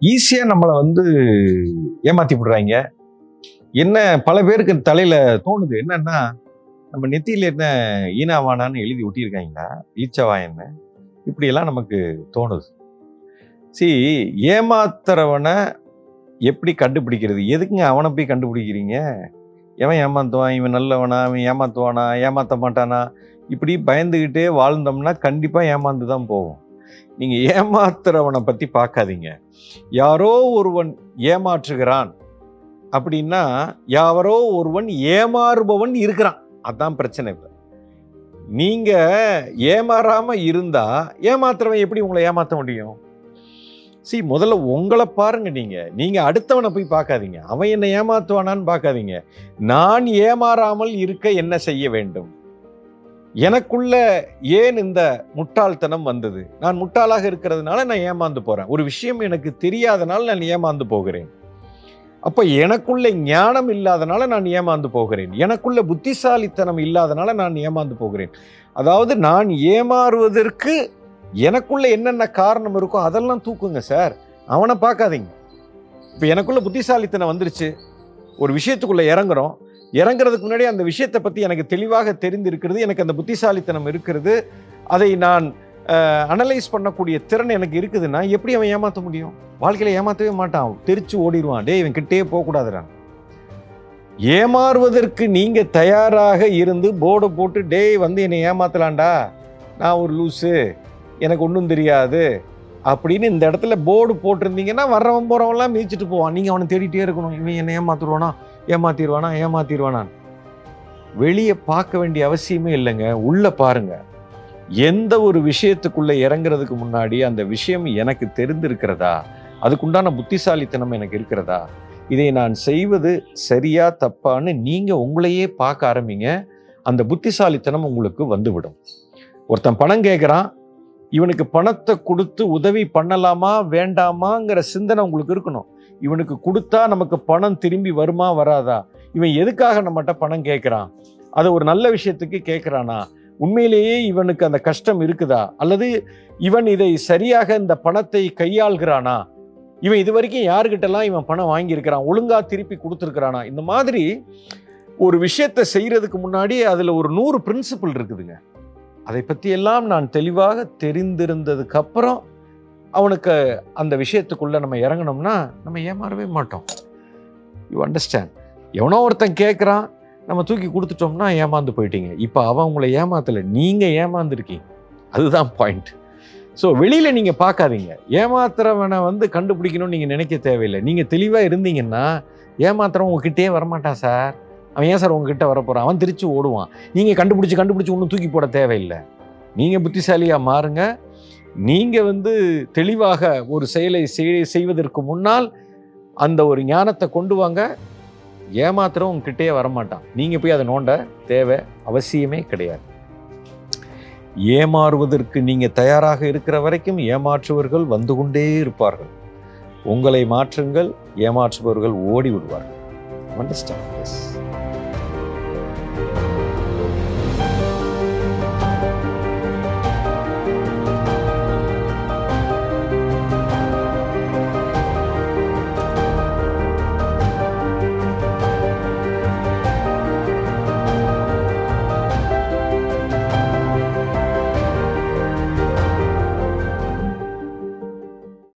ஈஸியாக நம்மளை வந்து ஏமாத்தி விடுறாங்க. என்ன பல பேருக்கு தலையில் தோணுது என்னன்னா நம்ம நெத்தியில் என்ன ஈனாவானான்னு எழுதி ஒட்டியிருக்காங்களா? ஈச்சவாயன்னு இப்படியெல்லாம் நமக்கு தோணுது. சி ஏமாத்துறவனை எப்படி கண்டுபிடிக்கிறது? எதுக்குங்க அவனை போய் கண்டுபிடிக்கிறீங்க? எவன் ஏமாத்துவான்? இவன் நல்லவனா? அவன் ஏமாத்துவானா? ஏமாற்ற மாட்டானா? இப்படி பயந்துக்கிட்டே வாழ்ந்தோம்னா கண்டிப்பாக ஏமாந்து தான் போவோம். நீங்கள் ஏமாத்துறவனை பற்றி பார்க்காதீங்க. யாரோ ஒருவன் ஏமாற்றுகிறான் அப்படின்னா யாரோ ஒருவன் ஏமாறுபவன் இருக்கிறான். அதான் பிரச்சனை இப்போ. நீங்கள் ஏமாறாமல் இருந்தால் ஏமாத்துறவன் எப்படி உங்களை ஏமாற்ற முடியும்? சி முதல்ல உங்களை பாருங்க நீங்கள் நீங்கள் அடுத்தவனை போய் பார்க்காதீங்க. அவன் என்ன ஏமாத்துவானான்னு பார்க்காதீங்க. நான் ஏமாறாமல் இருக்க என்ன செய்ய வேண்டும்? எனக்குள்ள ஏன் இந்த முட்டாள்தனம் வந்தது? நான் முட்டாளாக இருக்கிறதுனால நான் ஏமாந்து போகிறேன் ஒரு விஷயம் எனக்கு தெரியாதனால நான் ஏமாந்து போகிறேன். அப்போ எனக்குள்ள ஞானம் இல்லாதனால நான் ஏமாந்து போகிறேன். எனக்குள்ள புத்திசாலித்தனம் இல்லாதனால நான் ஏமாந்து போகிறேன். அதாவது நான் ஏமாறுவதற்கு எனக்குள்ள என்னென்ன காரணம் இருக்கோ அதெல்லாம் தூக்குங்க சார். அவனை பார்க்காதீங்க. இப்போ எனக்குள்ள புத்திசாலித்தனம் வந்துருச்சு. ஒரு விஷயத்துக்குள்ளே இறங்குறோம். இறங்குறதுக்கு முன்னாடி அந்த விஷயத்தை பற்றி எனக்கு தெளிவாக தெரிந்திருக்கிறது எனக்கு அந்த புத்திசாலித்தனம் இருக்கிறது. அதை நான் அனலைஸ் பண்ணக்கூடிய திறன் எனக்கு இருக்குதுன்னா எப்படி அவன் ஏமாற்ற முடியும்? வாழ்க்கையில் ஏமாற்றவே மாட்டான். தெரிச்சு ஓடிடுவான். டேய் இவன் கிட்டே போகக்கூடாதுடா. ஏமாறுவதற்கு நீங்கள் தயாராக இருந்து போர்டை போட்டு டேய் வந்து என்னை ஏமாத்தலாண்டா நான் ஒரு லூஸு எனக்கு ஒன்றும் தெரியாது. அப்படின்னு இந்த இடத்துல போர்டு போட்டிருந்தீங்கன்னா வர்றவன் போகிறவன்லாம் மிதிச்சிட்டு போவான். நீங்கள் அவனை தேடிட்டே இருக்கணும். இவன் என்னை ஏமாத்துருவானா? ஏமாத்திடுவானா ஏமாத்திடுவானான் வெளியே பார்க்க வேண்டிய அவசியமே இல்லைங்க. உள்ளே பாருங்க. எந்த ஒரு விஷயத்துக்குள்ளே இறங்குறதுக்கு முன்னாடி அந்த விஷயம் எனக்கு தெரிந்திருக்கிறதா? அதுக்குண்டான புத்திசாலித்தனம் எனக்கு இருக்கிறதா? இதை நான் செய்வது சரியா தப்பான்னு நீங்கள் உங்களையே பார்க்க ஆரம்பிங்க. அந்த புத்திசாலித்தனம் உங்களுக்கு வந்துவிடும். ஒருத்தன் பணம் கேட்குறான் இவனுக்கு பணத்தை கொடுத்து உதவி பண்ணலாமா வேண்டாமாங்கிற சிந்தனை உங்களுக்கு இருக்கணும். இவனுக்கு கொடுத்தா நமக்கு பணம் திரும்பி வருமா வராதா? இவன் எதுக்காக நம்மகிட்ட பணம் கேட்குறான்? அதை ஒரு நல்ல விஷயத்துக்கு கேட்குறானா? உண்மையிலேயே இவனுக்கு அந்த கஷ்டம் இருக்குதா? அல்லது இவன் இதை சரியாக இந்த பணத்தை கையாள்கிறானா? இவன் இது வரைக்கும் யாருக்கிட்டலாம் இவன் பணம் வாங்கியிருக்கிறான்? ஒழுங்காக திருப்பி கொடுத்துருக்கிறானா? இந்த மாதிரி ஒரு விஷயத்தை செய்கிறதுக்கு முன்னாடி அதில் ஒரு நூறு பிரின்சிபிள் இருக்குதுங்க. அதை பற்றி எல்லாம் நான் தெளிவாக தெரிந்திருந்ததுக்கு அப்புறம் அவனுக்கு அந்த விஷயத்துக்குள்ளே நம்ம இறங்கினோம்னா நம்ம ஏமாறவே மாட்டோம். யூ அண்டர்ஸ்டாண்ட் எவனோ ஒருத்தன் கேட்குறான் நம்ம தூக்கி கொடுத்துட்டோம்னா ஏமாந்து போயிட்டீங்க. இப்போ அவன் உங்களை ஏமாத்தலை நீங்கள் ஏமாந்துருக்கீங்க. அதுதான் பாயிண்ட் ஸோ வெளியில் நீங்கள் பார்க்காதீங்க. ஏமாத்துறவனை வந்து கண்டுபிடிக்கணும்னு நீங்கள் நினைக்க தேவையில்லை. நீங்கள் தெளிவாக இருந்தீங்கன்னா ஏமாத்துறவன் உங்ககிட்டயே வரமாட்டான் சார் அவன் ஏன் சார் உங்ககிட்ட வரப்போகிறான் அவன் திருச்சி ஓடுவான். நீங்கள் கண்டுபிடிச்சி கண்டுபிடிச்சி ஒன்றும் தூக்கி போட தேவையில்லை. நீங்கள் புத்திசாலியாக மாறுங்க. நீங்கள் வந்து தெளிவாக ஒரு செயலை செய்- செய்வதற்கு முன்னால் அந்த ஒரு ஞானத்தை கொண்டு வாங்க. ஏமாத்திரம் உங்ககிட்டயே வரமாட்டான். நீங்கள் போய் அதை நோண்ட தேவை அவசியமே கிடையாது. ஏமாறுவதற்கு நீங்கள் தயாராக இருக்கிற வரைக்கும் ஏமாற்றுவர்கள் வந்து கொண்டே இருப்பார்கள். உங்களை மாற்றுங்கள் ஏமாற்றுபவர்கள் ஓடி விடுவார்கள் அண்டர்ஸ்டாண்ட் எஸ்